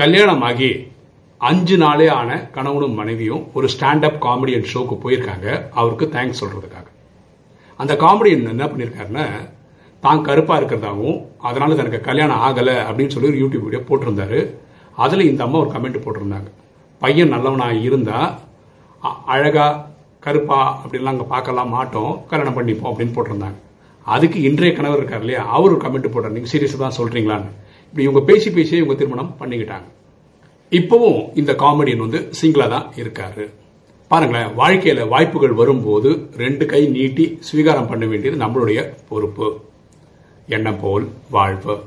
கல்யாணமாகி அஞ்சு நாளே ஆன கணவனும் மனைவியும் ஒரு ஸ்டாண்டப் காமெடியன் ஷோக்கு போயிருக்காங்க. அவருக்கு தேங்க்ஸ் சொல்றதுக்காக. அந்த காமெடியன் என்ன பண்ணியிருக்காருன்னா தான் கருப்பாக இருக்கிறதாவும் அதனால தனக்கு கல்யாணம் ஆகலை அப்படின்னு சொல்லி ஒரு யூடியூப் வீடியோ போட்டிருந்தாரு. அதில் இந்த அம்மா ஒரு கமெண்ட் போட்டிருந்தாங்க. பையன் நல்லவனாக இருந்தா அ- அழகா கருப்பா அப்படின்லாம் அங்கே பார்க்கலாம் மாட்டோம் கல்யாணம் பண்ணிப்போம் அப்படின்னு போட்டிருந்தாங்க. அதுக்கு இன்றைய கணவர் இருக்கார் இல்லையா அவர் ஒரு கமெண்ட் போட்டார். நீங்கள் சீரியஸாக தான் சொல்கிறீங்களான்னு இப்படி இவங்க பேசி பேசியே இவங்க திருமணம் பண்ணிக்கிட்டாங்க. இப்பவும் இந்த காமெடியன் வந்து சிங்கிளா தான் இருக்காரு. பாருங்களேன் வாழ்க்கையில வாய்ப்புகள் வரும்போது ரெண்டு கை நீட்டி ஸ்வீகாரம் பண்ண வேண்டியது நம்மளுடைய பொறுப்பு. எண்ணம் போல் வாழ்வு.